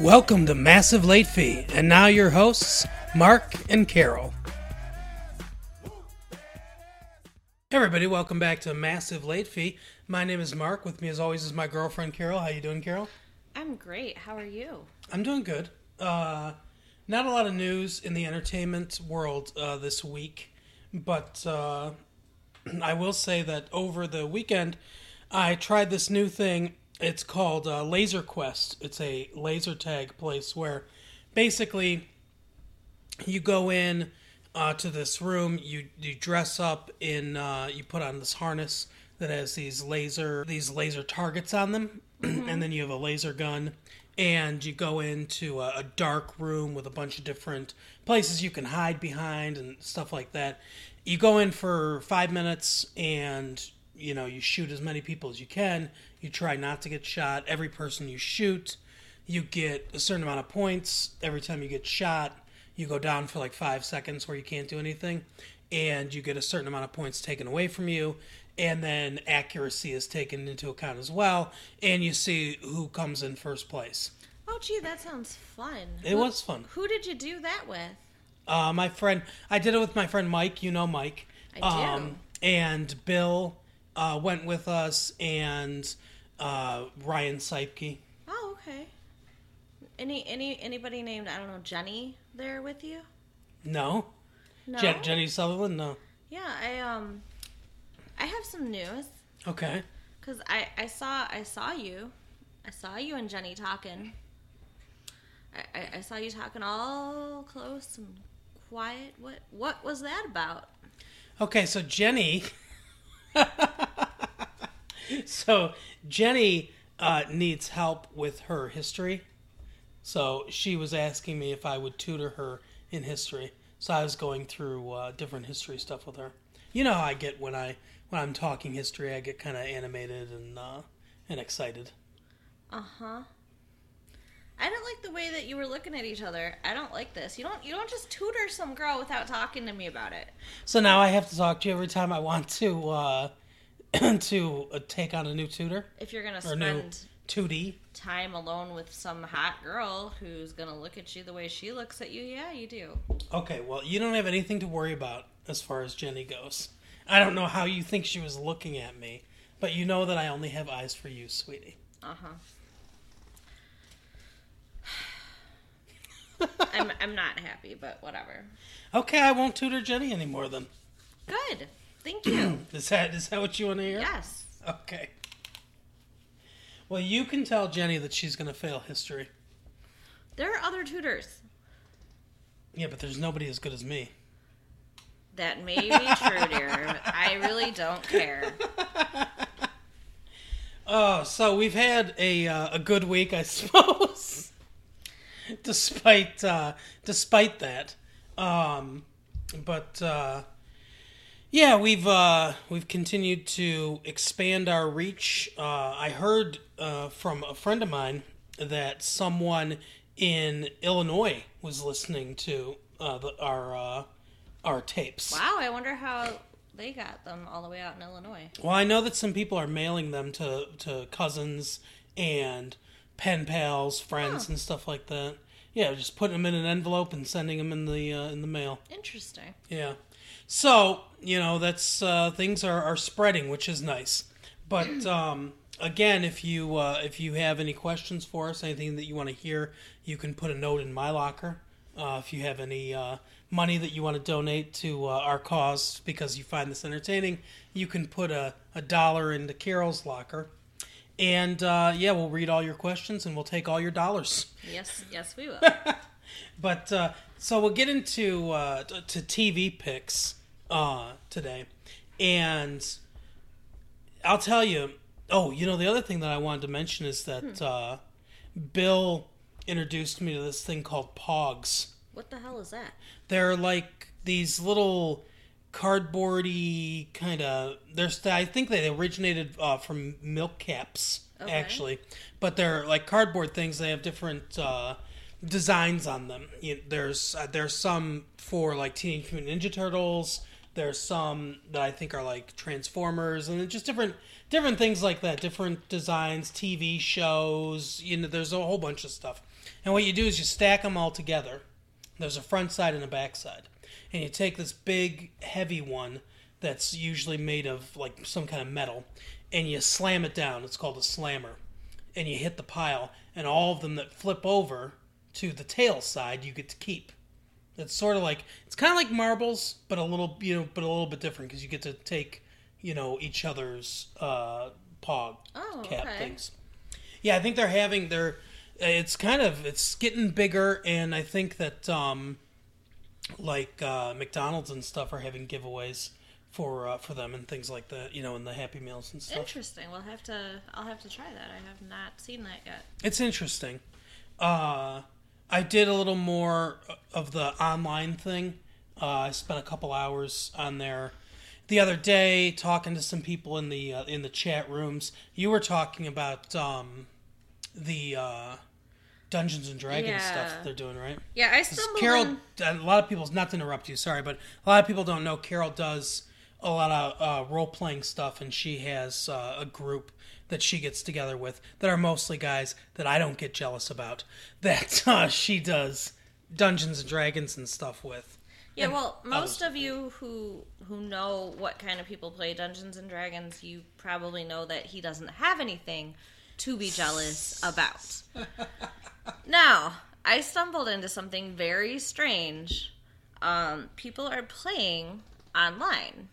Welcome to Massive Late Fee, and now your hosts, Mark and Carol. Everybody, welcome back to Massive Late Fee. My name is Mark. With me, as always, is my girlfriend Carol. How you doing, Carol? I'm great. How are you? I'm doing good. Uh, not a lot of news in the entertainment world uh, this week, but uh, I will say that over the weekend, I tried this new thing. It's called uh, Laser Quest. It's a laser tag place where basically you go in uh, to this room, you you dress up in, uh, you put on this harness that has these laser these laser targets on them, and then you have a laser gun, and you go into a, a dark room with a bunch of different places you can hide behind and stuff like that. You go in for five minutes and you know you shoot as many people as you can. You try not to get shot. Every person you shoot, you get a certain amount of points. Every time you get shot, you go down for like five seconds where you can't do anything, and you get a certain amount of points taken away from you. And then accuracy is taken into account as well, and you see who comes in first place. Oh, gee, that sounds fun. It Who- was fun. Who did you do that with? Uh, my friend, I did it with my friend Mike. You know Mike. I do. Um, and Bill uh, went with us, and uh, Ryan Seipke. Oh, okay. Any any anybody named I don't know Jenny there with you? No, No. Je- Jenny Sullivan. No. Yeah, I um, I have some news Okay. because I I saw I saw you, I saw you and Jenny talking. I, I, I saw you talking all close and quiet. What what was that about? Okay, so Jenny. so Jenny uh, needs help with her history. So she was asking me if I would tutor her in history. So I was going through uh, different history stuff with her. You know how I get when I when I'm talking history, I get kind of animated and uh, and excited. Uh huh. I don't like the way that you were looking at each other. I don't like this. You don't you don't just tutor some girl without talking to me about it. So now I have to talk to you every time I want to uh, to uh, take on a new tutor If you're gonna spend 2D. time alone with some hot girl who's gonna look at you the way she looks at you, yeah, you do. Okay, well, you don't have anything to worry about as far as Jenny goes. I don't know how you think she was looking at me, but you know that I only have eyes for you, sweetie. Uh huh. I'm I'm not happy, but whatever. Okay, I won't tutor Jenny anymore then. Good. Thank you. Is that is that what you want to hear? yes. Okay. Well, you can tell Jenny that she's going to fail history. There are other tutors. Yeah, but there's nobody as good as me. That may be true, dear. I really don't care. Oh, so we've had a uh, a good week, I suppose. despite uh, despite that, um, but uh, yeah, we've uh, we've continued to expand our reach. Uh, I heard uh, from a friend of mine that someone in Illinois was listening to uh, the, our uh, our tapes. Wow, I wonder how they got them all the way out in Illinois. Well, I know that some people are mailing them to, to cousins and pen pals, friends, Huh. and stuff like that. Yeah, just putting them in an envelope and sending them in the uh, in the mail. Interesting. Yeah. So you know that's uh, things are, are spreading, which is nice. But um, again, if you uh, if you have any questions for us, anything that you want to hear, you can put a note in my locker. Uh, if you have any uh, money that you want to donate to uh, our cause because you find this entertaining, you can put a, a dollar into Carol's locker. And uh, yeah, we'll read all your questions and we'll take all your dollars. Yes, yes, we will. But uh, so we'll get into uh, to TV picks uh, today, and I'll tell you. Oh, you know the other thing that I wanted to mention is that uh, Bill introduced me to this thing called Pogs. what the hell is that? They're like these little cardboardy kind of. There's I think they originated uh, from milk caps Okay. actually, but they're like cardboard things. They have different uh, designs on them. You, there's uh, there's some for like Teenage Mutant Ninja Turtles. There's some that I think are like Transformers, and just different different things like that, different designs, TV shows. You know, there's a whole bunch of stuff. And what you do is you stack them all together. There's a front side and a back side, and you take this big, heavy one that's usually made of like some kind of metal, and you slam it down. It's called a slammer, and you hit the pile, and all of them that flip over to the tail side you get to keep. It's sort of like it's kind of like marbles, but a little you know, but a little bit different because you get to take you know each other's uh, paw Oh, cap okay. things. Yeah, I think they're having their. It's kind of it's getting bigger, and I think that um, like uh, McDonald's and stuff are having giveaways for uh, for them and things like that. You know, in the Happy Meals and stuff. Interesting. We'll have to. I'll have to try that. I have not seen that yet. It's interesting. Uh, I did a little more of the online thing. Uh, I spent a couple hours on there the other day talking to some people in the uh, in the chat rooms. You were talking about um, the uh, Dungeons and Dragons Yeah. stuff they're doing, right? Yeah, I stumbled. Carol, in- a lot of people, not to interrupt you, sorry, but a lot of people don't know Carol does a lot of uh, role playing stuff, and she has uh, a group that she gets together with that are mostly guys that I don't get jealous about. That uh, she does Dungeons and Dragons and stuff with. Yeah, well, most others. of you who who know what kind of people play Dungeons and Dragons, you probably know that he doesn't have anything to be jealous about. now, I stumbled into something very strange. Um, people are playing online.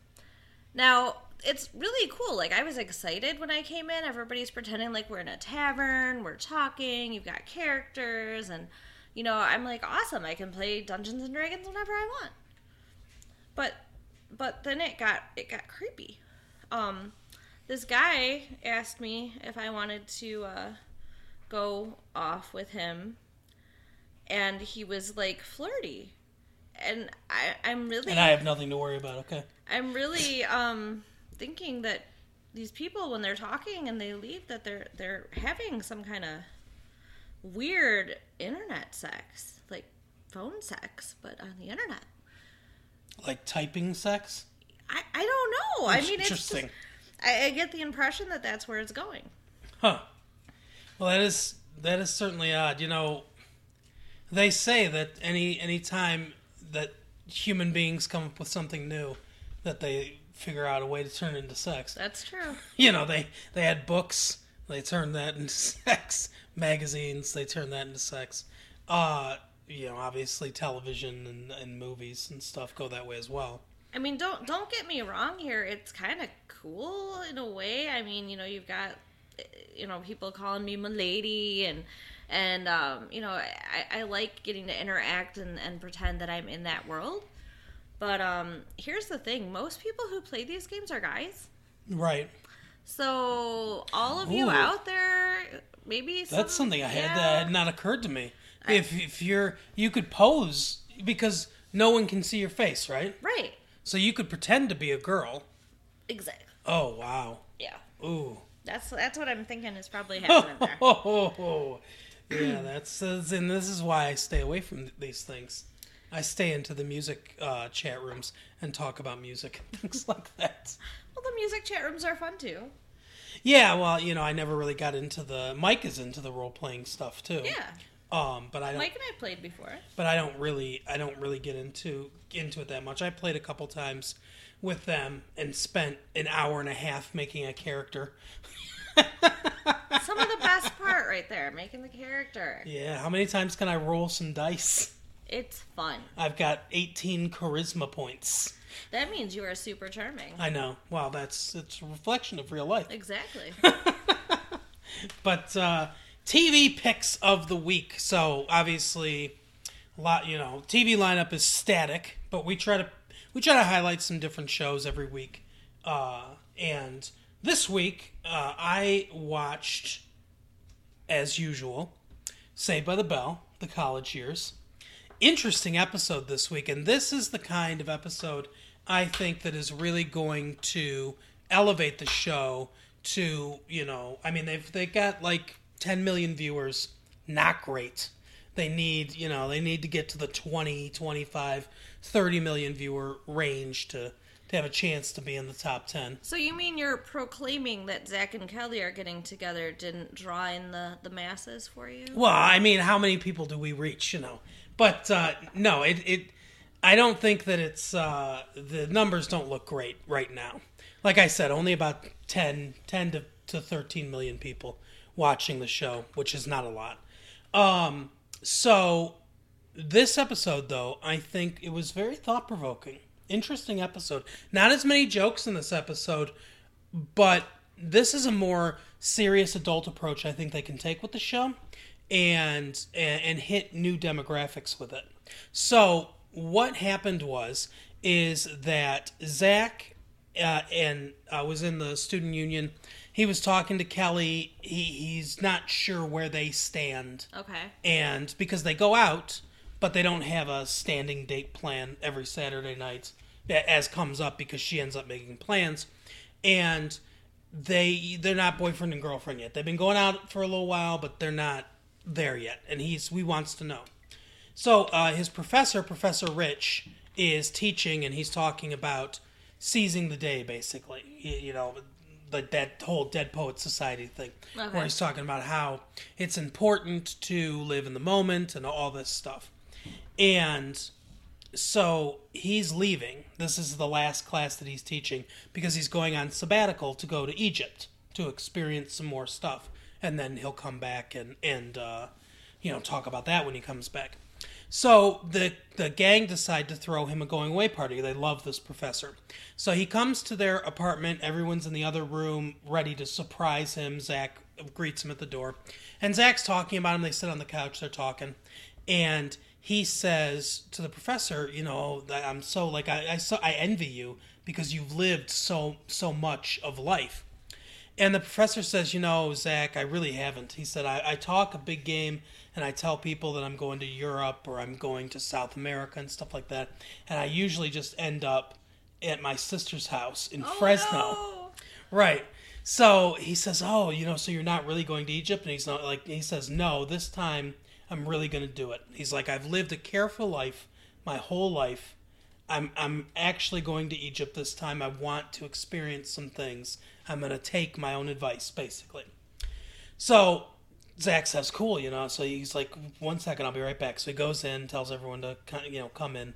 Now, it's really cool. Like I was excited when I came in. Everybody's pretending like we're in a tavern, we're talking, you've got characters and you know, I'm like awesome. I can play Dungeons and Dragons whenever I want. But but then it got it got creepy. Um this guy asked me if I wanted to uh go off with him and he was like flirty. And I I'm really And I have nothing to worry about, okay? I'm really um thinking that these people when they're talking and they leave that they're they're having some kind of weird internet sex, like phone sex, but on the internet. Like typing sex? I, I don't know. I mean, it's just, Interesting. I, I get the impression that that's where it's going. Huh. Well, that is that is certainly odd. You know, they say that any any time that human beings come up with something new, that they figure out a way to turn it into sex. That's true. You know, they they had books, they turned that into sex. Magazines, they turned that into sex. Uh, you know, obviously television and, and movies and stuff go that way as well. I mean, don't don't get me wrong here. It's kind of cool in a way. I mean, you know, you've got you know people calling me milady and and um, you know I, I like getting to interact and, and pretend that I'm in that world. But um, here's the thing: most people who play these games are guys. Right. So all of you out there, maybe some, That's something I had yeah. that had not occurred to me. If if you're you could pose because no one can see your face, right? right, So you could pretend to be a girl. exactly. Oh wow. Yeah, Ooh. that's that's what I'm thinking is probably happening there. Oh, yeah, that's, that's and this is why I stay away from these things. I stay into the music uh, chat rooms and talk about music and things like that. Well, the music chat rooms are fun too. Yeah, well, you know, I never really got into the Mike is into the role playing stuff too. Yeah, Um, but I don't. Mike and I played before. but I don't really I don't really get into into it that much. I played a couple times with them and spent an hour and a half making a character. Some of the best part right there, making the character. Yeah, how many times can I roll some dice? It's fun. I've got 18 charisma points. That means you are super charming. I know. Wow, that's it's a reflection of real life. Exactly. But uh, TV picks of the week. So obviously, a lot. You know, TV lineup is static, but we try to we try to highlight some different shows every week. Uh, and this week, uh, I watched, as usual, Saved by the Bell, the college years. Interesting episode this week, and this is the kind of episode I think that is really going to elevate the show to, you know, I mean they've they got like 10 million viewers, not great. They need, you know, they need to get to the 20, 25, 30 million viewer range to to have a chance to be in the top 10. So you mean you're proclaiming that Zach and Kelly are getting together didn't draw in the, the masses for you? Well, I mean, how many people do we reach, you know? But uh, no, it, it I don't think that it's uh, the numbers don't look great right now. Like I said, only about 10, 10 to, to 13 million people watching the show, which is not a lot. Um, so this episode though, I think it was very thought provoking interesting episode. Not as many jokes in this episode, but this is a more serious adult approach I think they can take with the show and and, hit new demographics with it. So what happened was is that Zach uh, and uh, was in the student union. He was talking to Kelly. He he's not sure where they stand. Okay. And because they go out, but they don't have a standing date plan every Saturday night as comes up because she ends up making plans and they they're not boyfriend and girlfriend yet. They've been going out for a little while, but they're not there yet. And he's he wants to know. So uh, his professor, Professor Rich, is teaching and he's talking about seizing the day, basically. You, you know, the that whole Dead Poet Society thing, Okay. where he's talking about how it's important to live in the moment and all this stuff. And so he's leaving. This is the last class that he's teaching because he's going on sabbatical to go to Egypt to experience some more stuff, and then he'll come back and and uh, you know talk about that when he comes back. So the the gang decide to throw him a going away party. They love this professor. So he comes to their apartment. Everyone's in the other room, ready to surprise him. Zach greets him at the door, and Zach's talking about him. They sit on the couch. They're talking, and he says to the professor, "You know, I'm so like I I, so, I envy you because you've lived so so much of life." And the professor says, You know, Zach, I really haven't. He said, I, I talk a big game and I tell people that I'm going to Europe or I'm going to South America and stuff like that. And I usually just end up at my sister's house in oh, Fresno. Oh, Right. So he says, "Oh, you know, so you're not really going to Egypt?" And he's not like he says, "No, this time I'm really going to do it." He's like, "I've lived a careful life my whole life. I'm I'm actually going to Egypt this time. I want to experience some things. I'm going to take my own advice, basically." So Zach says, "Cool," you know. So he's like, "One second, I'll be right back." So he goes in, tells everyone to kind of, you know come in.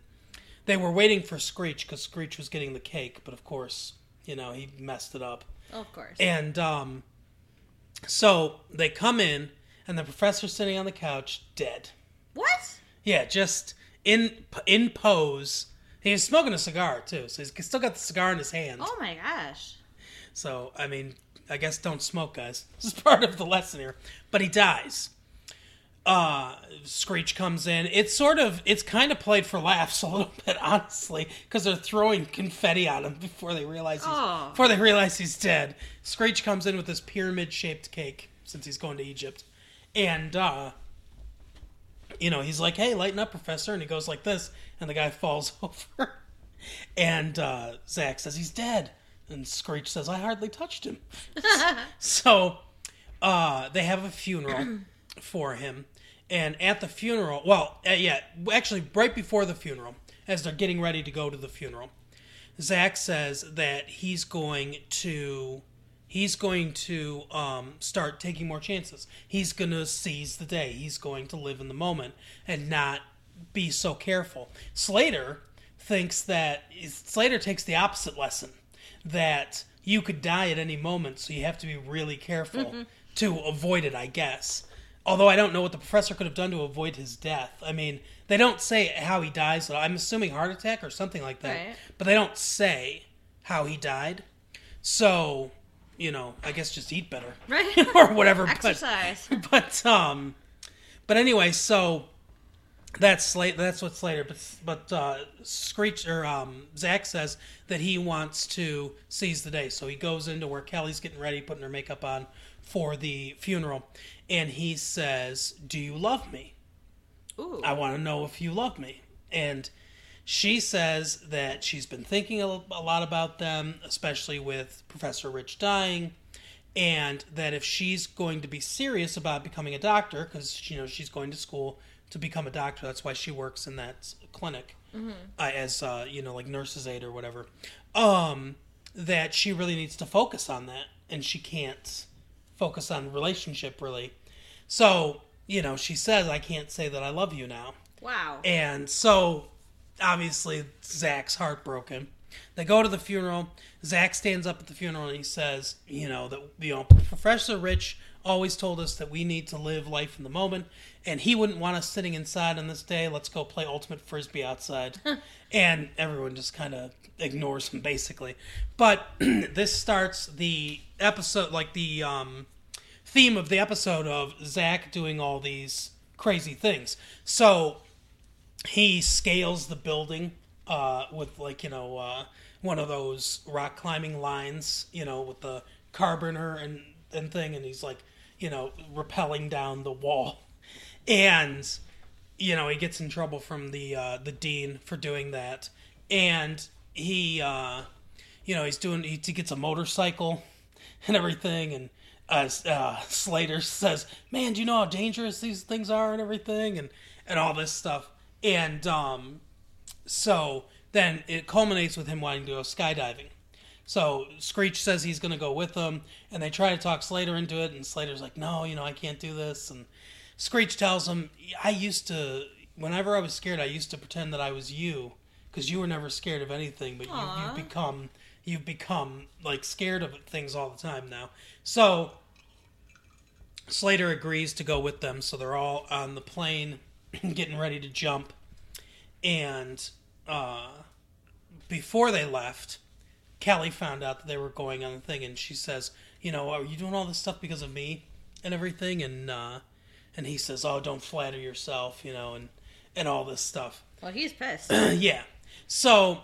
They were waiting for Screech because Screech was getting the cake, but of course, you know, he messed it up. Of course. And um, so they come in, and the professor's sitting on the couch, dead. what? Yeah, just in in pose. He's smoking a cigar too, so he's still got the cigar in his hand. Oh my gosh. So I mean, I guess don't smoke, guys. This is part of the lesson here. But he dies. Uh, Screech comes in. It's sort of, it's kind of played for laughs a little bit, honestly, because they're throwing confetti on him before they realize he's before they realize he's dead. Screech comes in with this pyramid-shaped cake since he's going to Egypt, and uh, you know he's like, "Hey, lighten up, Professor," and he goes like this, and the guy falls over, and uh, Zach says he's dead, and Screech says, "I hardly touched him." so uh, they have a funeral for him, and at the funeral, well, uh, yeah, actually, right before the funeral, as they're getting ready to go to the funeral, Zach says that he's going to he's going to um, start taking more chances. He's going to seize the day. He's going to live in the moment and not be so careful. Slater thinks that Slater takes the opposite lesson that you could die at any moment, so you have to be really careful to avoid it. I guess. Although I don't know what the professor could have done to avoid his death. I mean, they don't say how he dies. I'm assuming heart attack or something like that. Right. But they don't say how he died. So, you know, I guess just eat better. Right. or whatever. but- Exercise. but um but anyway so that's Slate that's what Slater but but uh Screech or um Zach says that he wants to seize the day so he goes into where Kelly's getting ready putting her makeup on for the funeral and he says do you love me Ooh. I want to know if you love me. And she says that she's been thinking a, a lot about them, especially with Professor Rich dying, and that if she's going to be serious about becoming a doctor, because you know she's going to school to become a doctor, that's why she works in that clinic uh, as uh, you know like nurse's aide or whatever. um, that she really needs to focus on that, and she can't focus on relationship really. So you know, she says, "I can't say that I love you now," Wow. and so obviously Zach's heartbroken. They go to the funeral. Zach stands up at the funeral and he says, you know, that you know, Professor Rich always told us that we need to live life in the moment, and he wouldn't want us sitting inside on this day. Let's go play ultimate frisbee outside. and everyone just kind of ignores him basically. But this starts the episode like the um theme of the episode of Zach doing all these crazy things. So he scales the building uh, with like you know uh, one of those rock climbing lines, you know, with the carabiner and and thing, and he's like you know rappelling down the wall, and you know he gets in trouble from the uh, the dean for doing that, and he uh, you know he's doing he, gets a motorcycle and everything, and uh, uh, Slater says, "Man, do you know how dangerous these things are and everything, and and all this stuff." And um, so then it culminates with him wanting to go skydiving. So Screech says he's going to go with them, and they try to talk Slater into it, and Slater's like, "No, you know, I can't do this." And Screech tells him, "I used to, whenever I was scared, I used to pretend that I was you, because you were never scared of anything, but you, you've become, you've become like scared of things all the time now." So Slater agrees to go with them, so they're all on the plane, getting ready to jump, and uh, before they left, Kelly found out that they were going on the thing, and she says, "You know, are you doing all this stuff because of me and everything?" And uh, and he says, "Oh, don't flatter yourself," you know, and and all this stuff. Well, he's pissed. yeah. So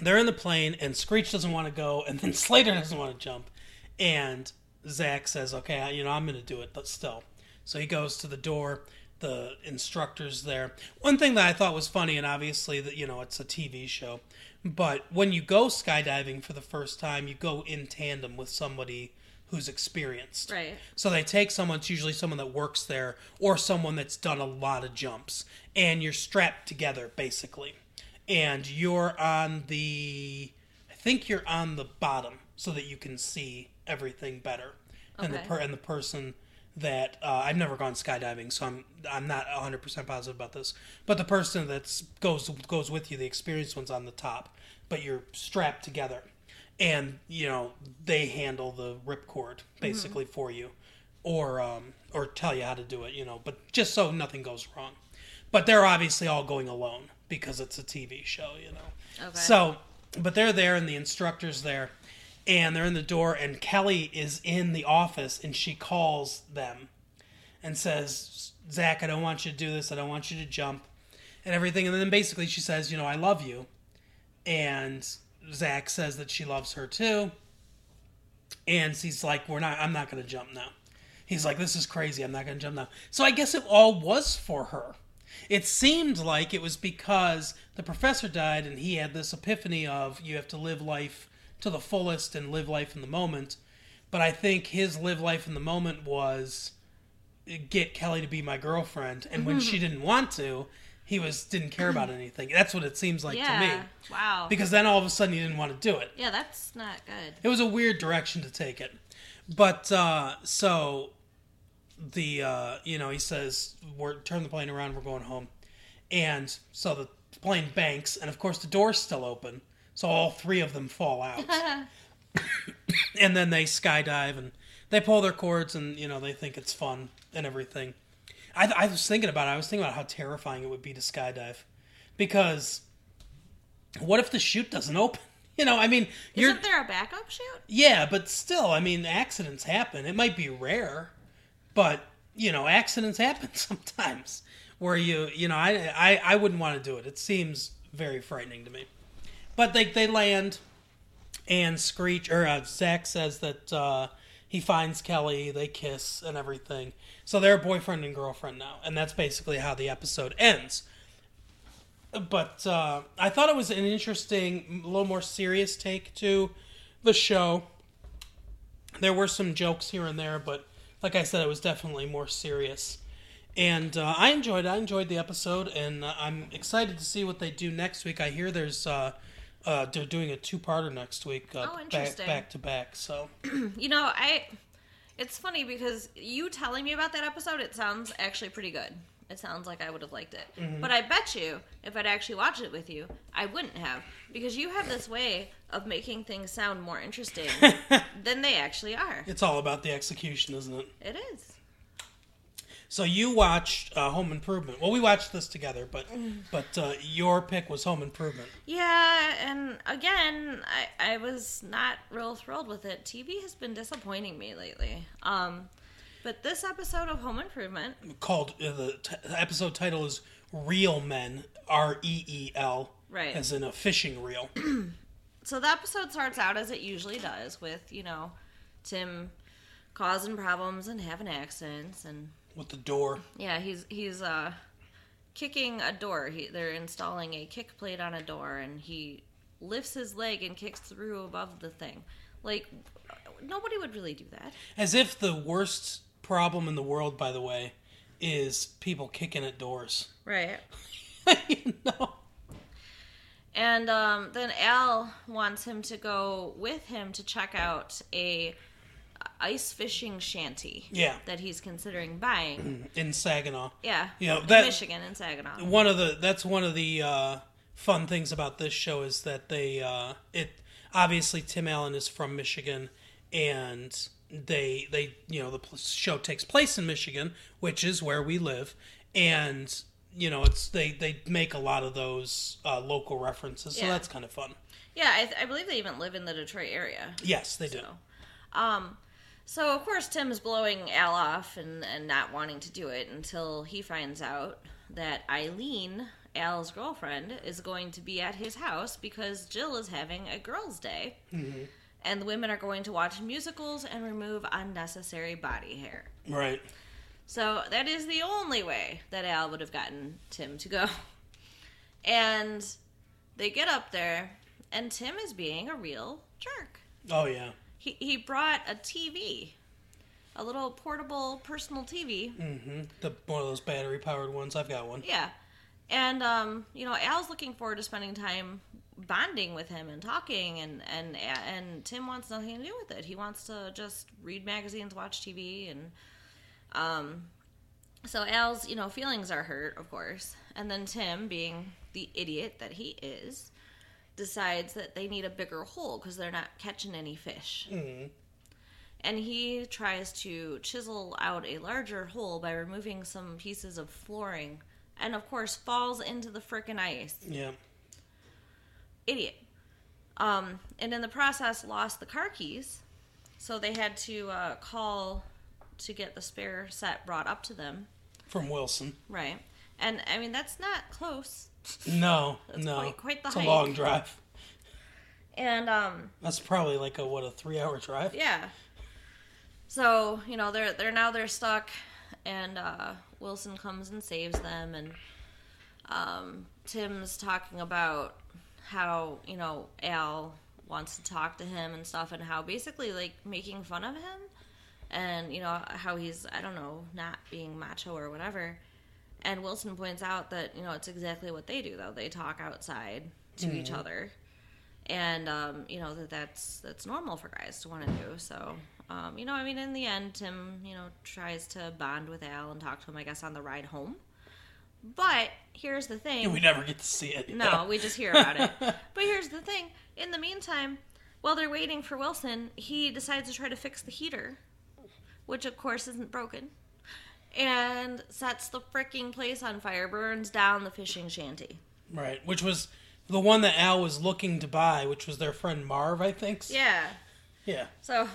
they're in the plane, and Screech doesn't want to go, and then Slater doesn't want to jump, and Zach says, "Okay, you know, I'm going to do it, but still." So he goes to the door. The instructor's there. One thing that I thought was funny, and obviously that you know it's a TV show, but when you go skydiving for the first time, you go in tandem with somebody who's experienced. Right. So they take someone, it's usually someone that works there or someone that's done a lot of jumps, and you're strapped together basically. And you're on the, I think you're on the bottom so that you can see everything better. And the Okay. per, and the person that uh, I've never gone skydiving, so I'm I'm not 100 percent positive about this. But the person that goes goes with you, the experienced one's on the top, but you're strapped together, and you know they handle the ripcord basically for you, or um, or tell you how to do it, you know. But just so nothing goes wrong. But they're obviously all going alone because it's a TV show, you know. Okay. So, but they're there, and the instructor's there, and they're in the door, and Kelly is in the office, and she calls them and says, Zach, I don't want you to do this. I don't want you to jump and everything. And then basically she says, you know, I love you. And Zach says that she loves her too. And he's like, we're not, I'm not going to jump now. He's like, this is crazy. I'm not going to jump now. So I guess it all was for her. It seemed like it was because the professor died and he had this epiphany of you have to live life to the fullest and live life in the moment. But I think his live life in the moment was get Kelly to be my girlfriend, and when mm-hmm. she didn't want to, he was didn't care about anything. That's what it seems like to me. yeah. Wow. Because then all of a sudden he didn't want to do it. yeah, that's not good. It was a weird direction to take it. But uh, so the uh, you know he says we're turn the plane around, we're going home, and so the plane banks, and of course the door's still open, so all three of them fall out, and then they skydive and they pull their cords, and you know they think it's fun and everything. I, I was thinking about it. I was thinking about how terrifying it would be to skydive, because what if the chute doesn't open? You know, I mean, you're Isn't there a backup chute? yeah, but still, I mean, accidents happen. It might be rare, but you know, accidents happen sometimes. Where you, you know, I, I, I wouldn't want to do it. It seems very frightening to me. But they, they land, and Screech or uh, Zach says that uh, he finds Kelly. They kiss and everything. So they're boyfriend and girlfriend now, and that's basically how the episode ends but uh, I thought it was an interesting, a little more serious take to the show. There were some jokes here and there, but like I said, it was definitely more serious. And uh, I enjoyed. I enjoyed the episode, and uh, I'm excited to see what they do next week. I hear there's uh, Uh, they're doing a two-parter next week, uh, Oh, back back to back. So You know, I. It's funny because you telling me about that episode, it sounds actually pretty good. It sounds like I would have liked it. Mm-hmm. But I bet you, if I'd actually watched it with you, I wouldn't have. Because you have this way of making things sound more interesting than they actually are. it's all about the execution, isn't it? It is. So you watched uh, Home Improvement. Well, we watched this together, but Mm. but uh, your pick was Home Improvement. Yeah, and again, I, I was not real thrilled with it. TV has been disappointing me lately. Um, but this episode of Home Improvement, Called uh, the t- the episode title is "Real Men, R E E L, Right. as in a fishing reel. so the episode starts out as it usually does with, you know, Tim causing problems and having accidents and with the door. yeah, he's he's uh kicking a door. He, they're installing a kick plate on a door and he lifts his leg and kicks through above the thing. Like nobody would really do that. As if the worst problem in the world, by the way, is people kicking at doors. Right. you know? And um, then Al wants him to go with him to check out a ice fishing shanty. Yeah. That he's considering buying. In Saginaw. Yeah. You know, in that- Michigan in Saginaw. one of the that's one of the uh, fun things about this show is that they uh, it obviously Tim Allen is from Michigan and they they you know the show takes place in Michigan which is where we live and you know it's they they make a lot of those uh, local references so Yeah. that's kind of fun Yeah, I, I believe they even live in the Detroit area. yes they do So, um, so of course Tim is blowing Al off and, and not wanting to do it until he finds out that Ilene, Al's girlfriend, is going to be at his house because Jill is having a girls' day, mm-hmm. and the women are going to watch musicals and remove unnecessary body hair. right So that is the only way that Al would have gotten Tim to go. And they get up there, and Tim is being a real jerk. oh yeah He he brought a TV, a little portable personal TV. Mm-hmm. the one of those battery powered ones I've got one Yeah, and um, you know, Al's looking forward to spending time bonding with him and talking, and and and Tim wants nothing to do with it. He wants to just read magazines, watch TV, and um, so Al's you know feelings are hurt, of course, and then Tim, being the idiot that he is. Decides that they need a bigger hole because they're not catching any fish. Mhm. and he tries to chisel out a larger hole by removing some pieces of flooring and of course falls into the frickin' ice. Yeah. Idiot. Um, and in the process lost the car keys. So they had to uh, call to get the spare set brought up to them. From Wilson. Right. And i mean that's not close no That's no quite- quite the it's a long drive and um, that's probably like a what a three hour drive Yeah. So you know they're they're now they're stuck, and uh, Wilson comes and saves them, and um, Tim's talking about how you know Al wants to talk to him and stuff, and how basically like making fun of him, and you know how he's I don't know not being macho or whatever. And Wilson points out that you know it's exactly what they do though. They talk outside to each other. And um, you know that that's that's normal for guys to want to do. So, um, you know, I mean, in the end, Tim, you know, tries to bond with Al and talk to him, I guess, on the ride home. But here's the thing: we never get to see it. No, we just hear about it. But here's the thing: in the meantime, while they're waiting for Wilson, he decides to try to fix the heater, which of course isn't broken, and sets the freaking place on fire, burns down the fishing shanty. Right, which was the one that Al was looking to buy, which was their friend Marv, I think. Yeah. Yeah. So,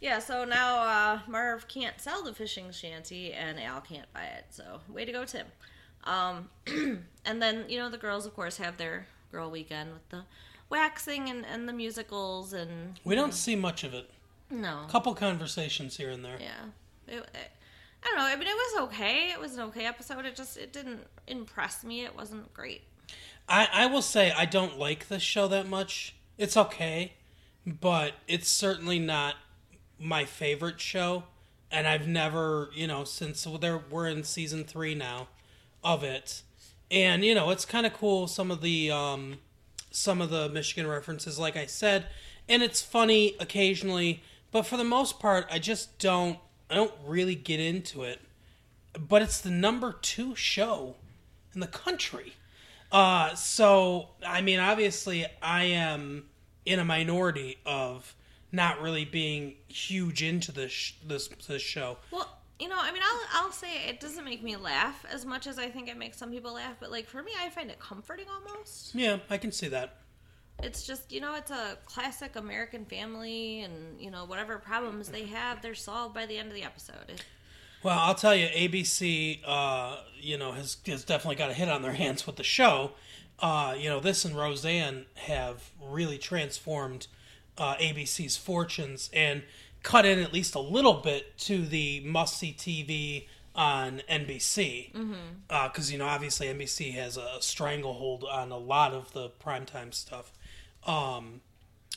yeah, so now uh, Marv can't sell the fishing shanty and Al can't buy it. So, way to go, Tim. Um, and then, you know, the girls, of course, have their girl weekend with the waxing and, and the musicals and. We don't see much of it. No. A couple conversations here and there. Yeah. It, I don't know. I mean, it was okay. It was an okay episode. It just, it didn't impress me. It wasn't great. I, I will say I don't like this show that much. It's okay, but it's certainly not my favorite show. And I've never, you know, since there we're in season three now of it, and you know, it's kind of cool. Some of the um, some of the Michigan references, like I said, and it's funny occasionally, but for the most part, I just don't. I don't really get into it. But it's the number two show in the country. Uh, so I mean, obviously, I am in a minority of not really being huge into this this this show. Well, you know, I mean, I'll I'll say it doesn't make me laugh as much as I think it makes some people laugh. But like for me, I find it comforting almost. Yeah, I can see that. It's just you know, it's a classic American family, and you know, whatever problems they have, they're solved by the end of the episode. It, Well, I'll tell you, ABC, uh, you know, has has definitely got a hit on their hands with the show. Uh, you know, this and Roseanne have really transformed uh, ABC's fortunes and cut in at least a little bit to the must see TV on NBC. Because, you know, obviously NBC has a stranglehold on a lot of the primetime stuff. Um,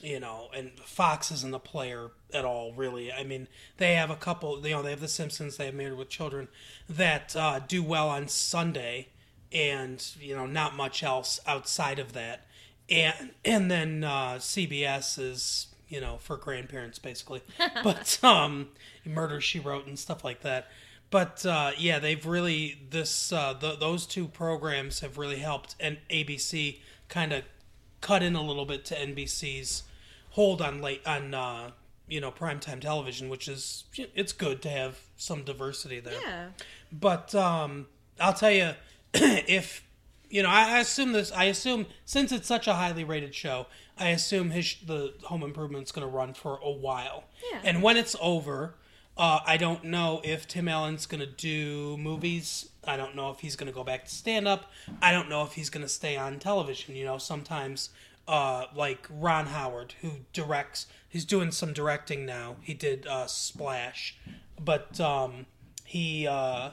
you know, and Fox isn't a player at all, really. I mean, they have a couple, you know, they have The Simpsons, they have Married with Children that uh, do well on Sunday, and you know, not much else outside of that. And and then uh, CBS is you know for grandparents basically, but um, Murder She Wrote and stuff like that. But uh, yeah, they've really this uh, th- those two programs have really helped and ABC kind of cut in a little bit to NBC's hold on late on uh, you know primetime television, which is it's good to have some diversity there. yeah, But um, I'll tell you, if you know, I, I assume this. I assume since it's such a highly rated show, I assume his the Home Improvement's going to run for a while. Yeah. And when it's over, uh, I don't know if Tim Allen's going to do movies. I don't know if he's going to go back to stand up. I don't know if he's going to stay on television. You know, sometimes. Uh, like Ron Howard, who directs, he's doing some directing now. He did uh, Splash, but um, he uh,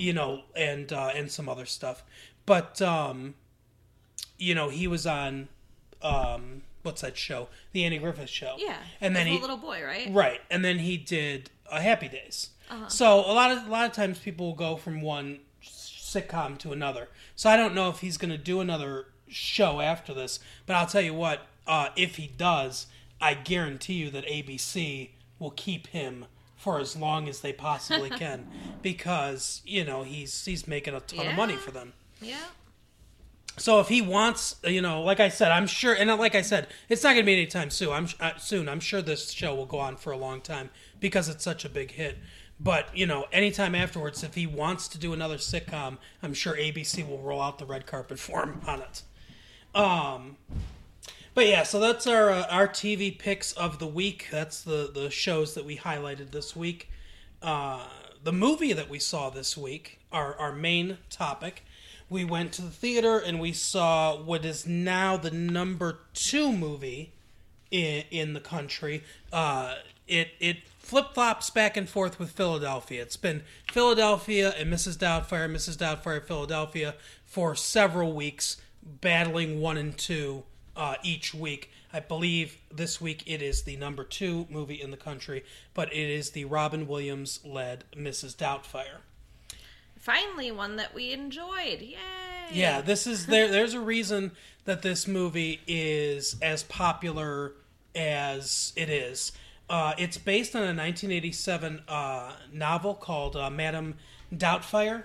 you know and uh, and some other stuff but um you know he was on um what's that show the andy griffith show yeah. and then he a little boy, right? right and then he did uh, happy days. So a lot of a lot of times people will go from one sitcom to another. So i don't know if he's going to do another show after this but i'll tell you what uh, if he does i guarantee you that abc will keep him for as long as they possibly can because you know he's he's making a ton of money for them. Yeah. So if he wants, you know, like I said, I'm sure, and like I said, it's not going to be anytime soon. I'm uh, soon. I'm sure this show will go on for a long time because it's such a big hit. But you know, anytime afterwards, if he wants to do another sitcom, I'm sure ABC will roll out the red carpet for him on it. Um, but yeah, so that's our uh, our TV picks of the week. That's the the shows that we highlighted this week. Uh, the movie that we saw this week, our our main topic, we went to the theater and we saw what is now the number two movie in in the country. Uh, it it flip flops back and forth with Philadelphia. It's been Philadelphia and Mrs. Doubtfire, Mrs. Doubtfire, Philadelphia for several weeks, battling one and two uh, each week. I believe this week it is the number two movie in the country, but it is the Robin Williams led Mrs. Doubtfire. Finally, one that we enjoyed. Yay! Yeah, this is there. There's a reason that this movie is as popular as it is. Uh, it's based on a 1987 uh, novel called uh, Madame Doubtfire,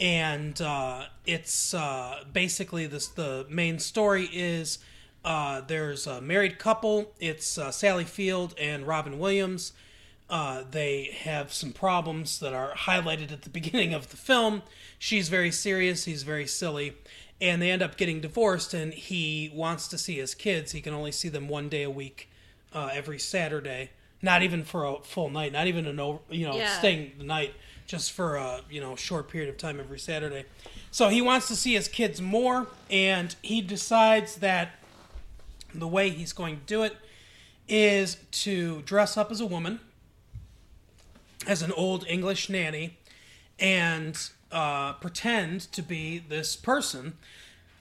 and uh, it's uh, basically this. The main story is uh, there's a married couple. It's Sally Field and Robin Williams. Uh, they have some problems that are highlighted at the beginning of the film. She's very serious, he's very silly, and they end up getting divorced. And he wants to see his kids. He can only see them one day a week, uh, every Saturday. Not even for a full night, not even an over, you know, Yeah. staying the night, just for a you know short period of time every Saturday. So he wants to see his kids more, and he decides that the way he's going to do it is to dress up as a woman as an old English nanny and uh, pretend to be this person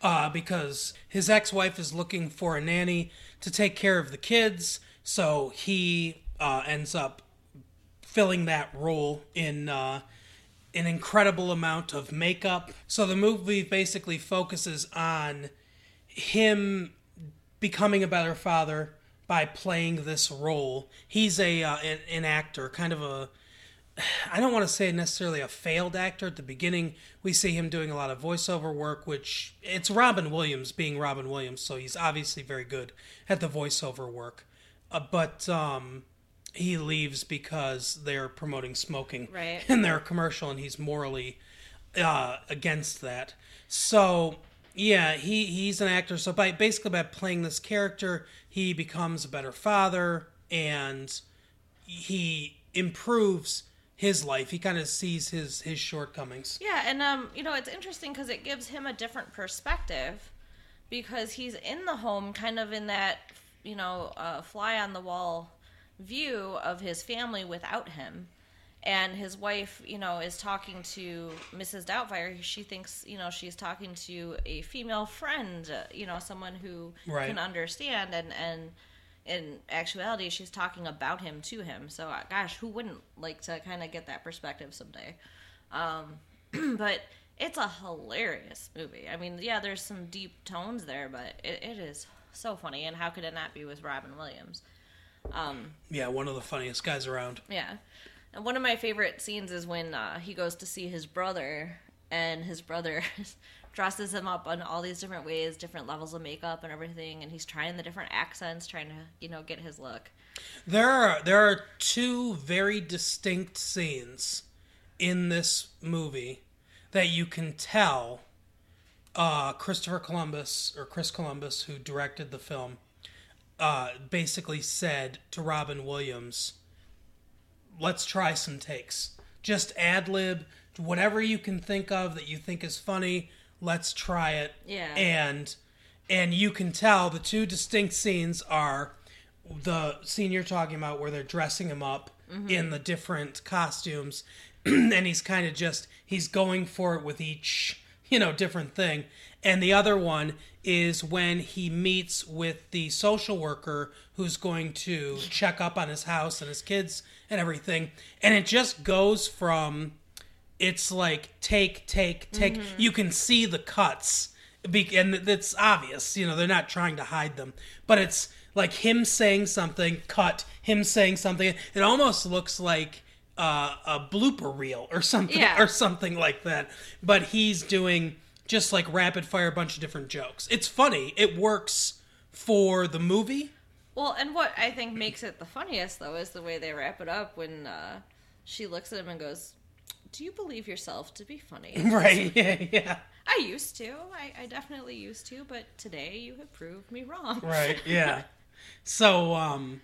uh, because his ex wife is looking for a nanny to take care of the kids. So he uh, ends up filling that role in uh, an incredible amount of makeup. So the movie basically focuses on him becoming a better father by playing this role. He's a uh, an, an actor, kind of a I don't want to say necessarily a failed actor. At the beginning, we see him doing a lot of voiceover work, which it's Robin Williams being Robin Williams, so he's obviously very good at the voiceover work. Uh, but um, he leaves because they're promoting smoking Right. in their commercial, and he's morally uh, against that. So yeah, he he's an actor. So by basically by playing this character, he becomes a better father, and he improves his life. He kind of sees his his shortcomings. Yeah, and um, you know, it's interesting because it gives him a different perspective because he's in the home, kind of in that you know uh, fly on the wall view of his family without him. And his wife, you know, is talking to Mrs. Doubtfire. She thinks, you know, she's talking to a female friend, you know, someone who Right. can understand. And and in actuality, she's talking about him to him. So, uh, gosh, who wouldn't like to kind of get that perspective someday? Um, but it's a hilarious movie. I mean, yeah, there's some deep tones there, but it, it is so funny. And how could it not be with Robin Williams? Um, Yeah, one of the funniest guys around. yeah. And one of my favorite scenes is when uh, he goes to see his brother, and his brother dresses him up in all these different ways, different levels of makeup and everything, and he's trying the different accents, trying to, you know, get his look. There are there are two very distinct scenes in this movie that you can tell uh, Christopher Columbus or Chris Columbus, who directed the film, uh, basically said to Robin Williams, "Let's try some takes. Just ad lib, whatever you can think of that you think is funny. Let's try it." Yeah. and and you can tell the two distinct scenes are the scene you're talking about where they're dressing him up mm-hmm. in the different costumes and he's kind of just he's going for it with each you know different thing and the other one is when he meets with the social worker who's going to check up on his house and his kids and everything and it just goes from it's like take take take. You can see the cuts. Be- and it's obvious you know they're not trying to hide them. But it's like him saying something cut him saying something. It almost looks like uh, a blooper reel or something Yeah. or something like that. But he's doing just like rapid fire a bunch of different jokes. It's funny. It works for the movie. Well, and what I think makes it the funniest, though, is the way they wrap it up when uh, she looks at him and goes, Do you believe yourself to be funny? right yeah yeah I used to. I, I definitely used to, but today you have proved me wrong. right yeah so um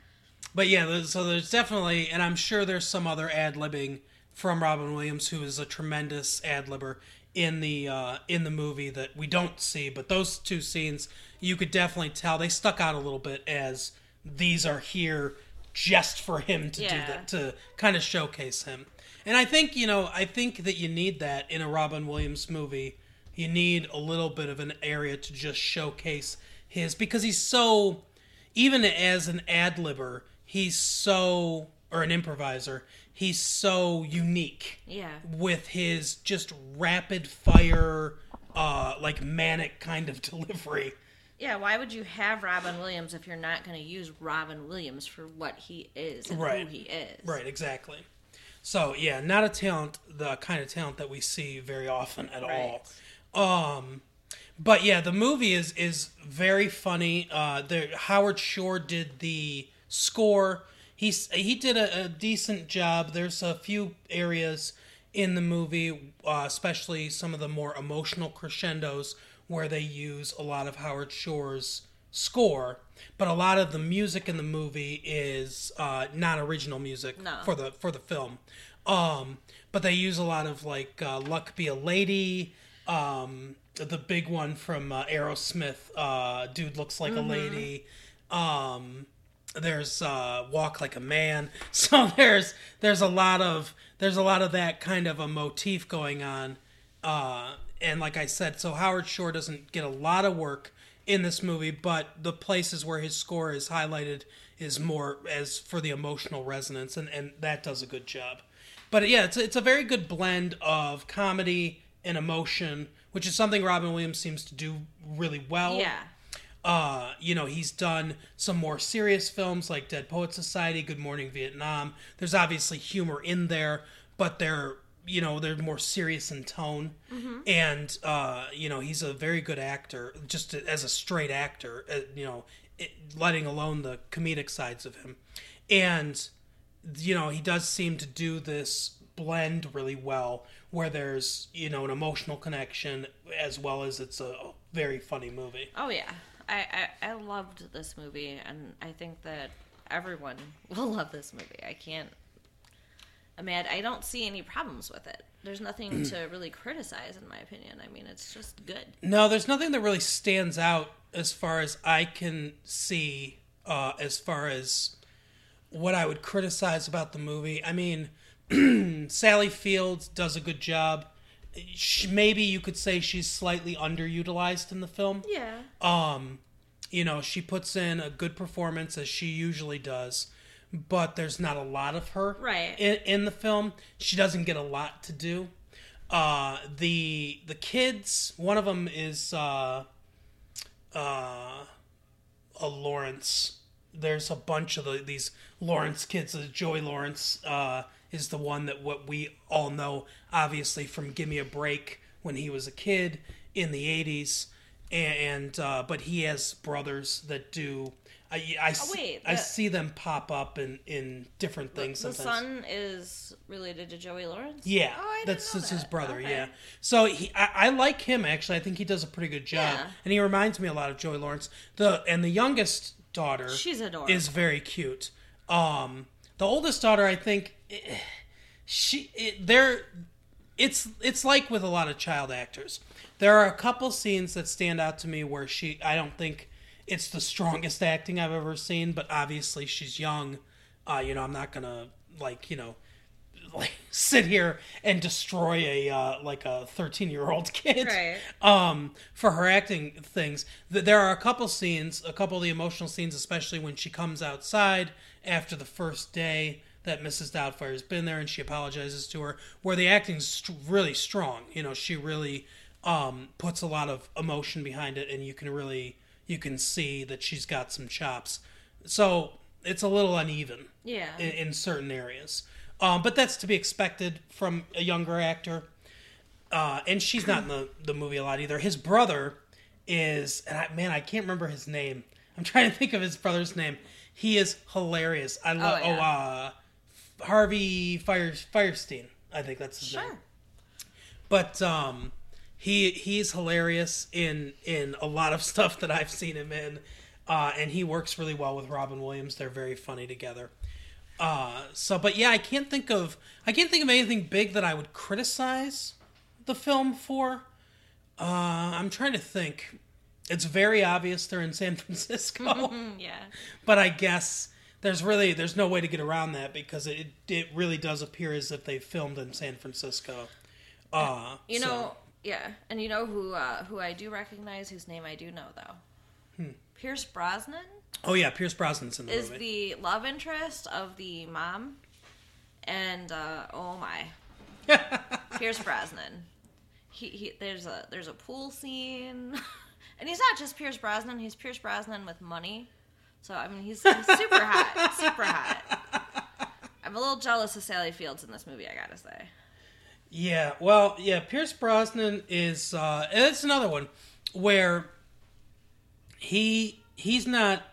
but yeah so there's definitely and i'm sure there's some other ad libbing from robin williams who is a tremendous ad libber in the uh in the movie that we don't see but those two scenes you could definitely tell they stuck out a little bit as these are here just for him to do that to kind of showcase him and i think you know i think that you need that in a robin williams movie you need a little bit of an area to just showcase his because he's so even as an ad libber he's so or an improviser he's so unique Yeah. with his just rapid fire uh like manic kind of delivery Yeah, why would you have Robin Williams if you're not going to use Robin Williams for what he is and Right. who he is? right exactly so yeah not a talent the kind of talent that we see very often at all Um, but yeah, the movie is is very funny. Uh, the Howard Shore did the score. He's he did a, a decent job. There's a few areas in the movie, uh, especially some of the more emotional crescendos, where they use a lot of Howard Shore's score. But a lot of the music in the movie is uh, not original music No. for the for the film. Um, but they use a lot of like uh, "Luck Be a Lady," um, the big one from uh, Aerosmith, uh, "Dude Looks Like a Lady." Um, there's uh, "Walk Like a Man." So there's there's a lot of there's a lot of that kind of a motif going on. Uh, and like I said, so Howard Shore doesn't get a lot of work in this movie, but the places where his score is highlighted is more as for the emotional resonance, and, and that does a good job. But yeah, it's it's a very good blend of comedy and emotion, which is something Robin Williams seems to do really well. Yeah. Uh, you know, he's done some more serious films like Dead Poet Society, Good Morning Vietnam. There's obviously humor in there, but they're you know they're more serious in tone and uh you know he's a very good actor just as a straight actor uh, you know it, letting alone the comedic sides of him and you know he does seem to do this blend really well where there's you know an emotional connection as well as it's a very funny movie Oh yeah, I, I I loved this movie, and I think that everyone will love this movie. I can't. I mean, I don't see any problems with it. There's nothing to really criticize, in my opinion. I mean, it's just good. No, there's nothing that really stands out as far as I can see, uh, as far as what I would criticize about the movie. I mean, Sally Fields does a good job. Sh maybe you could say she's slightly underutilized in the film. Yeah. Um, you know, she puts in a good performance as she usually does, but there's not a lot of her Right. in, in the film. She doesn't get a lot to do. Uh, the the kids, one of them is uh, uh, a Lawrence. There's a bunch of the, these Lawrence kids. Joey Lawrence uh, is the one that what we all know, obviously from Give Me a Break when he was a kid in the '80s, and uh, but he has brothers that do. I, I, Oh, wait, I see them pop up in, in different things The sometimes. son is related to Joey Lawrence. Yeah, Oh, that's, that's his brother. Okay. Yeah, so he, I, I like him actually. I think he does a pretty good job, Yeah. and he reminds me a lot of Joey Lawrence. The and the youngest daughter She's adorable. is very cute. Um, the oldest daughter, I think, eh, she it, they're it's it's like with a lot of child actors. There are a couple scenes that stand out to me where she I don't think it's the strongest acting I've ever seen, but obviously she's young. Uh, you know, I'm not gonna like you know like sit here and destroy a uh, like a 13 year old kid Right. um for her acting things Th- there are a couple scenes a couple of the emotional scenes especially when she comes outside after the first day that mrs doubtfire has been there and she apologizes to her where the acting's really strong you know she really um puts a lot of emotion behind it and you can really you can see that she's got some chops so it's a little uneven Yeah. in, in certain areas. Um, but that's to be expected from a younger actor. Uh, and she's not in the, the movie a lot either. His brother is, and I, man, I can't remember his name. I'm trying to think of his brother's name. He is hilarious. I love. Oh, Oh, uh, Harvey Fire, Fierstein. I think that's his name sure. but um he he's hilarious in in a lot of stuff that I've seen him in uh and he works really well with Robin Williams. They're very funny together. Uh so but yeah I can't think of I can't think of anything big that I would criticize the film for. Uh I'm trying to think. It's very obvious they're in San Francisco. Yeah. but I guess there's really there's no way to get around that because it it really does appear as if they filmed in San Francisco. Uh, You so- know, yeah, and you know who uh, who I do recognize, whose name I do know though. Hmm. Pierce Brosnan Oh yeah, Pierce Brosnan's in the is movie. the love interest of the mom, and uh, oh my, Pierce Brosnan. He, he there's a there's a pool scene, and he's not just Pierce Brosnan. He's Pierce Brosnan with money. So I mean, he's, he's super hot, super hot. I'm a little jealous of Sally Fields in this movie. I gotta say. Yeah, well, yeah, Pierce Brosnan is uh and it's another one where he he's not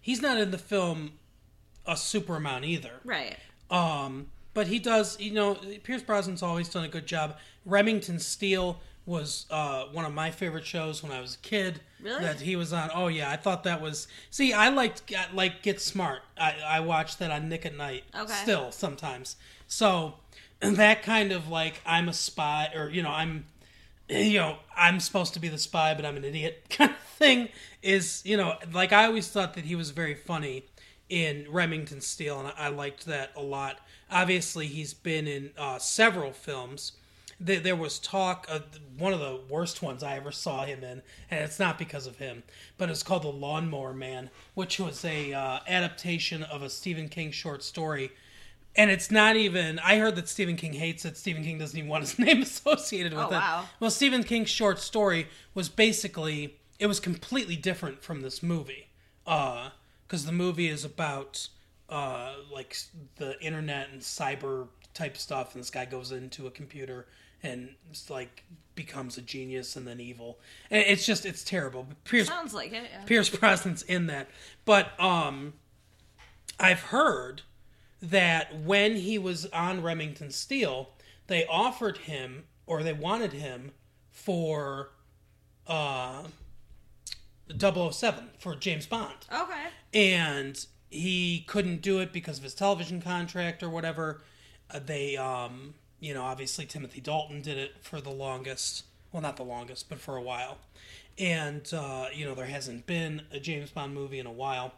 he's not in the film a super amount either. Right. Um, but he does, you know, Pierce Brosnan's always done a good job. Remington Steele was uh, one of my favorite shows when I was a kid. Really? That he was on. Oh yeah, I thought that was. See, I liked like Get Smart. I, I watched that on Nick at Nite. Okay. Still sometimes. So that kind of like I'm a spy, or you know, I'm you know, I'm supposed to be the spy, but I'm an idiot kind of thing is, you know, like I always thought that he was very funny in Remington Steele, and I, liked that a lot. Obviously, he's been in uh, several films. There, there was talk of one of the worst ones I ever saw him in, and it's not because of him, but it's called The Lawnmower Man, which was a uh, adaptation of a Stephen King short story and it's not even. I heard that Stephen King hates it. Stephen King doesn't even want his name associated with Oh, it. wow. Well, Stephen King's short story was basically it was completely different from this movie because the movie is about uh, like the internet and cyber type stuff and this guy goes into a computer and like becomes a genius and then evil and it's just it's terrible But Pierce Sounds like it. Yeah. Pierce Brosnan's in that. But um I've heard that when he was on Remington Steele, they offered him or they wanted him for uh 007 for James Bond. Okay. And he couldn't do it because of his television contract or whatever. Uh, they um you know, obviously Timothy Dalton did it for the longest. Well, not the longest, but for a while. And uh, you know, there hasn't been a James Bond movie in a while.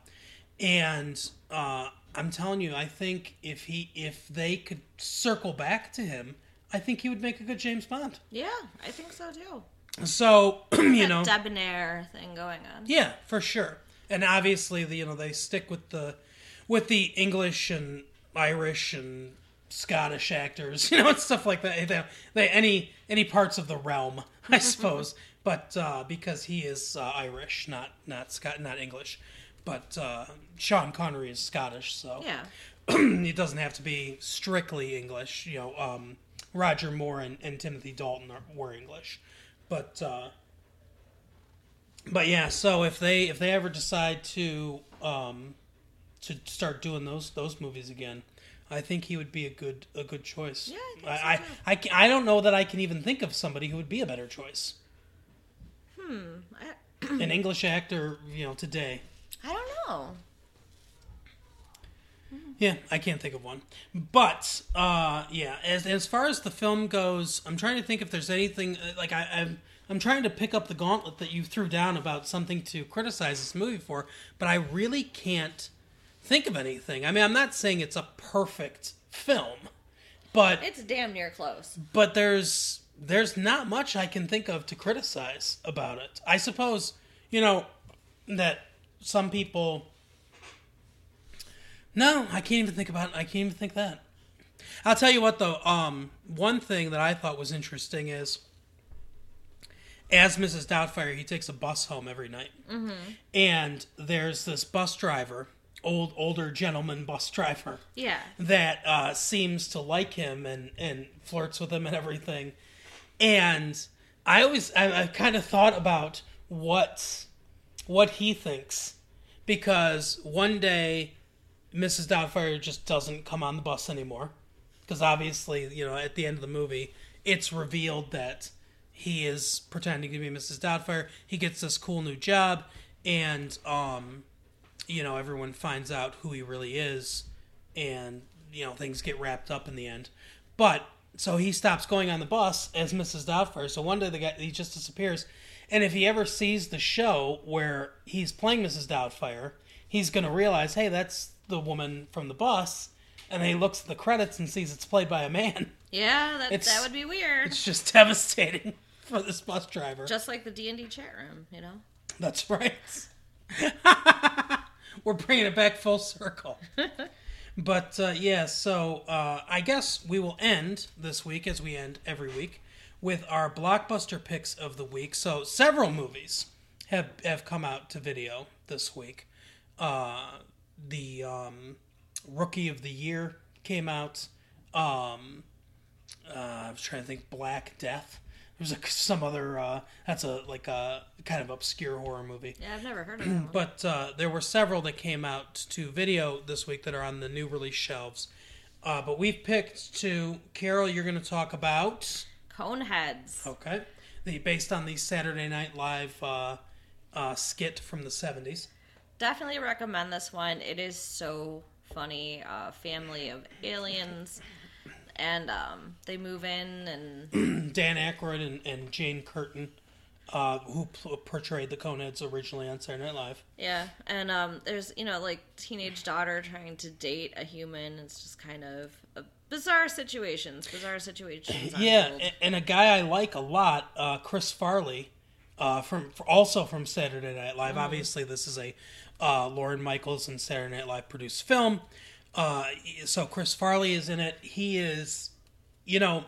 And uh, I'm telling you, I think if he if they could circle back to him, I think he would make a good James Bond. Yeah, I think so too. So you That know, debonair thing going on. yeah, for sure. And obviously, the, you know, they stick with the with the English and Irish and Scottish actors, you know, and stuff like that. They, they any any parts of the realm, I suppose. but uh, because he is uh, Irish, not not Scot, not English. But uh, Sean Connery is Scottish, so Yeah. it doesn't have to be strictly English. You know, um, Roger Moore and, and Timothy Dalton are, were English, but uh, but yeah. So if they if they ever decide to um, to start doing those those movies again, I think he would be a good a good choice. Yeah, I think I so, I. I, I don't know that I can even think of somebody who would be a better choice. I, An English actor, you know, today. I don't know. Yeah, I can't think of one. But uh, yeah, as as far as the film goes, I'm trying to think if there's anything uh, like I, I'm I'm trying to pick up the gauntlet that you threw down about something to criticize this movie for, but I really can't think of anything. I mean, I'm not saying it's a perfect film, but It's damn near close. but there's there's not much I can think of to criticize about it. I suppose you know that some people. No, I can't even think about. I can't even think that. I'll tell you what though. Um, one thing that I thought was interesting is, as Mrs. Doubtfire, he takes a bus home every night, mm-hmm. and there's this bus driver, old older gentleman bus driver, Yeah. that uh, seems to like him and, and flirts with him and everything. And I always I, I kind of thought about what what he thinks because one day Mrs. Doubtfire just doesn't come on the bus anymore because obviously you know at the end of the movie it's revealed that he is pretending to be Mrs. Doubtfire. He gets this cool new job and um you know everyone finds out who he really is and you know things get wrapped up in the end but so he stops going on the bus as mrs doubtfire so one day the guy he just disappears and if he ever sees the show where he's playing mrs doubtfire he's going to realize hey that's the woman from the bus and then he looks at the credits and sees it's played by a man Yeah, that, It's- that would be weird. it's just devastating for this bus driver Just like the D&D chat room, you know? That's right. We're bringing it back full circle. but uh, yeah, so uh, I guess we will end this week, as we end every week, with our blockbuster picks of the week. So several movies have have come out to video this week. Uh, the um, Rookie of the Year came out. Um, uh, I was trying to think Black Death. There's like some other uh, that's a like a kind of obscure horror movie. Yeah, I've never heard of. But uh, there were several that came out to video this week that are on the new release shelves. Uh, but we've picked two. Carol, you're going to talk about Coneheads. okay, the based on the Saturday Night Live uh, uh, skit from the '70s. Definitely recommend this one. It is so funny. Uh, family of aliens. And um, they move in and Dan Aykroyd and, and Jane Curtin, uh, who pl- portrayed the Coneheads originally on Saturday Night Live. Yeah, and um, there's you know like teenage daughter trying to date a human. It's just kind of bizarre situations, bizarre situations. Yeah, unfold. a- and a guy I like a lot, uh, Chris Farley, uh, from also from Saturday Night Live. Obviously, this is a uh, Lorne Michaels and Saturday Night Live produced film. Uh, so Chris Farley is in it. He is, you know,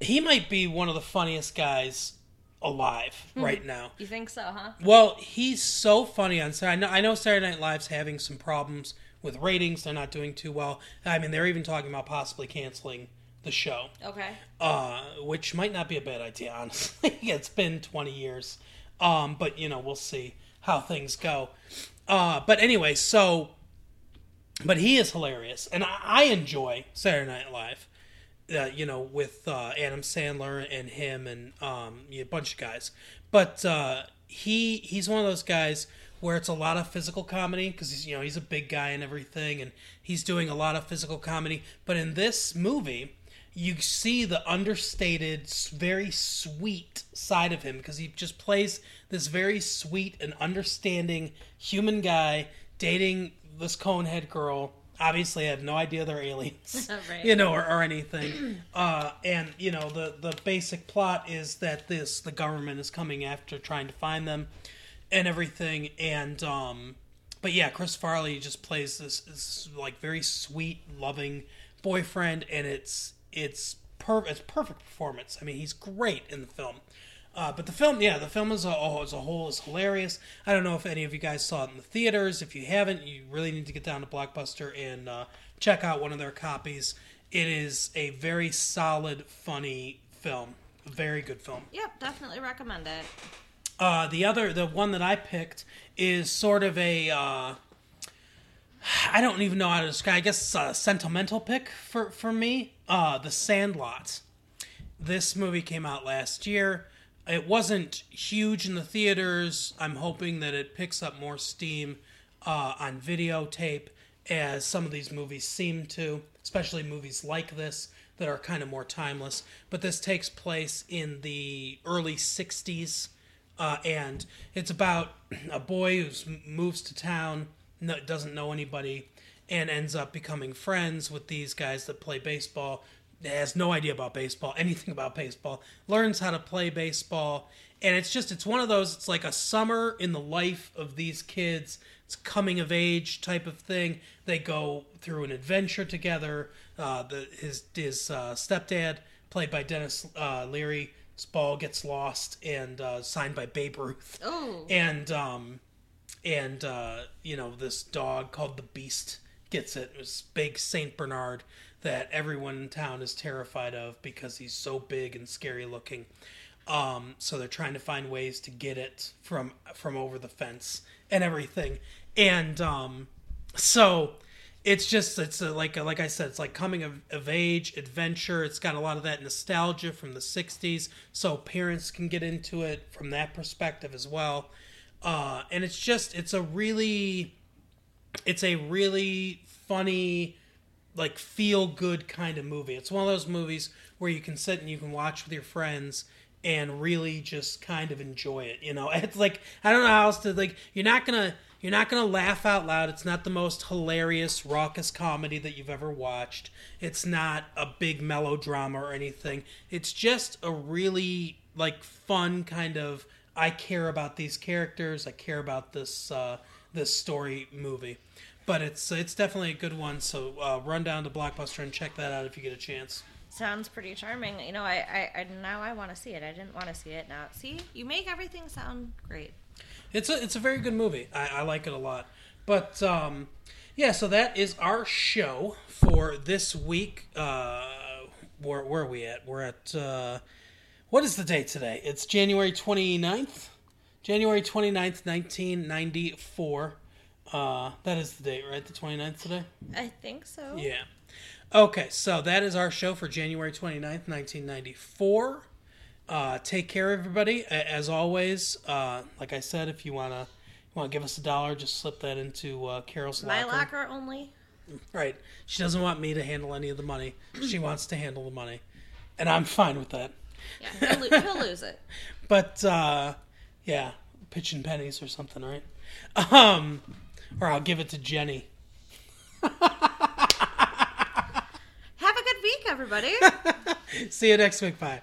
he might be one of the funniest guys alive right now. You think so, huh? Well, he's so funny on Saturday. I know, I know Saturday Night Live's having some problems with ratings. They're not doing too well. I mean, they're even talking about possibly canceling the show, Okay. uh, which might not be a bad idea, honestly. it's been 20 years. Um, but, you know, we'll see how things go. Uh, but anyway, so, but he is hilarious. And I, I enjoy Saturday Night Live. Uh, you know, with uh, Adam Sandler and him and um, yeah, a bunch of guys. But uh, he he's one of those guys where it's a lot of physical comedy because he's you know he's a big guy and everything, and he's doing a lot of physical comedy. But in this movie, you see the understated, very sweet side of him because he just plays this very sweet and understanding human guy dating this conehead girl. Obviously, I have no idea they're aliens, Right. you know, or, or anything. Uh, and you know, the the basic plot is that this the government is coming after trying to find them and everything. And um, but yeah, Chris Farley just plays this, this like very sweet, loving boyfriend, and it's it's per it's perfect performance. I mean, he's great in the film. Uh, but the film, yeah, the film as a, oh, as a whole is hilarious. I don't know if any of you guys saw it in the theaters. If you haven't, you really need to get down to Blockbuster and uh, check out one of their copies. It is a very solid, funny film. A very good film. Yep, definitely recommend it. Uh, the other, the one that I picked is sort of a, uh, I don't even know how to describe. I guess a sentimental pick for for me. Uh, the Sandlot. This movie came out last year. It wasn't huge in the theaters. I'm hoping that it picks up more steam uh, on videotape, as some of these movies seem to, especially movies like this that are kind of more timeless. But this takes place in the early 60s, uh, and it's about a boy who moves to town, doesn't know anybody, and ends up becoming friends with these guys that play baseball. Has no idea about baseball, anything about baseball. Learns how to play baseball, and it's just it's one of those. It's like a summer in the life of these kids. It's coming of age type of thing. They go through an adventure together. Uh, the his his uh, stepdad, played by Denis uh, Leary, ball gets lost and uh, signed by Babe Ruth Oh, and um and uh you know this dog called the beast gets it this big saint bernard that everyone in town is terrified of because he's so big and scary looking um so they're trying to find ways to get it from from over the fence and everything and um so it's just it's a, like like I said, it's like coming of, of age adventure. It's got a lot of that nostalgia from the '60s, so parents can get into it from that perspective as well. Uh, and it's just it's a really it's a really funny like feel good kind of movie. It's one of those movies where you can sit and you can watch with your friends and really just kind of enjoy it. You know, it's like I don't know how else to like. You're not gonna you're not gonna laugh out loud. It's not the most hilarious raucous comedy that you've ever watched. It's not a big melodrama or anything. It's just a really like fun kind of. I care about these characters. I care about this uh, this story movie but it's it's definitely a good one. So uh, run down to Blockbuster and check that out if you get a chance. sounds pretty charming. You know, I, I, I now I want to see it. I didn't want to see it. Now, see, you make everything sound great. It's a it's a very good movie. I, I like it a lot. But um, yeah, so that is our show for this week. Uh, where where are we at? We're at uh, what is the date today? It's January 29th. January 29th, 1994. Uh, that is the date, right? The 29th today? I think so. Yeah. Okay, so that is our show for January 29th, 1994. Uh, take care, everybody. As always, uh, like I said, if you want to want to give us a dollar, just slip that into uh, Carol's My locker. locker only. Right. She doesn't want me to handle any of the money. She wants to handle the money. And I'm fine with that. Yeah, he'll, lo- he'll lose it. But, uh, yeah, pitching pennies or something, right? Um, or I'll give it to Jenny. Have a good week, everybody. See you next week. Bye.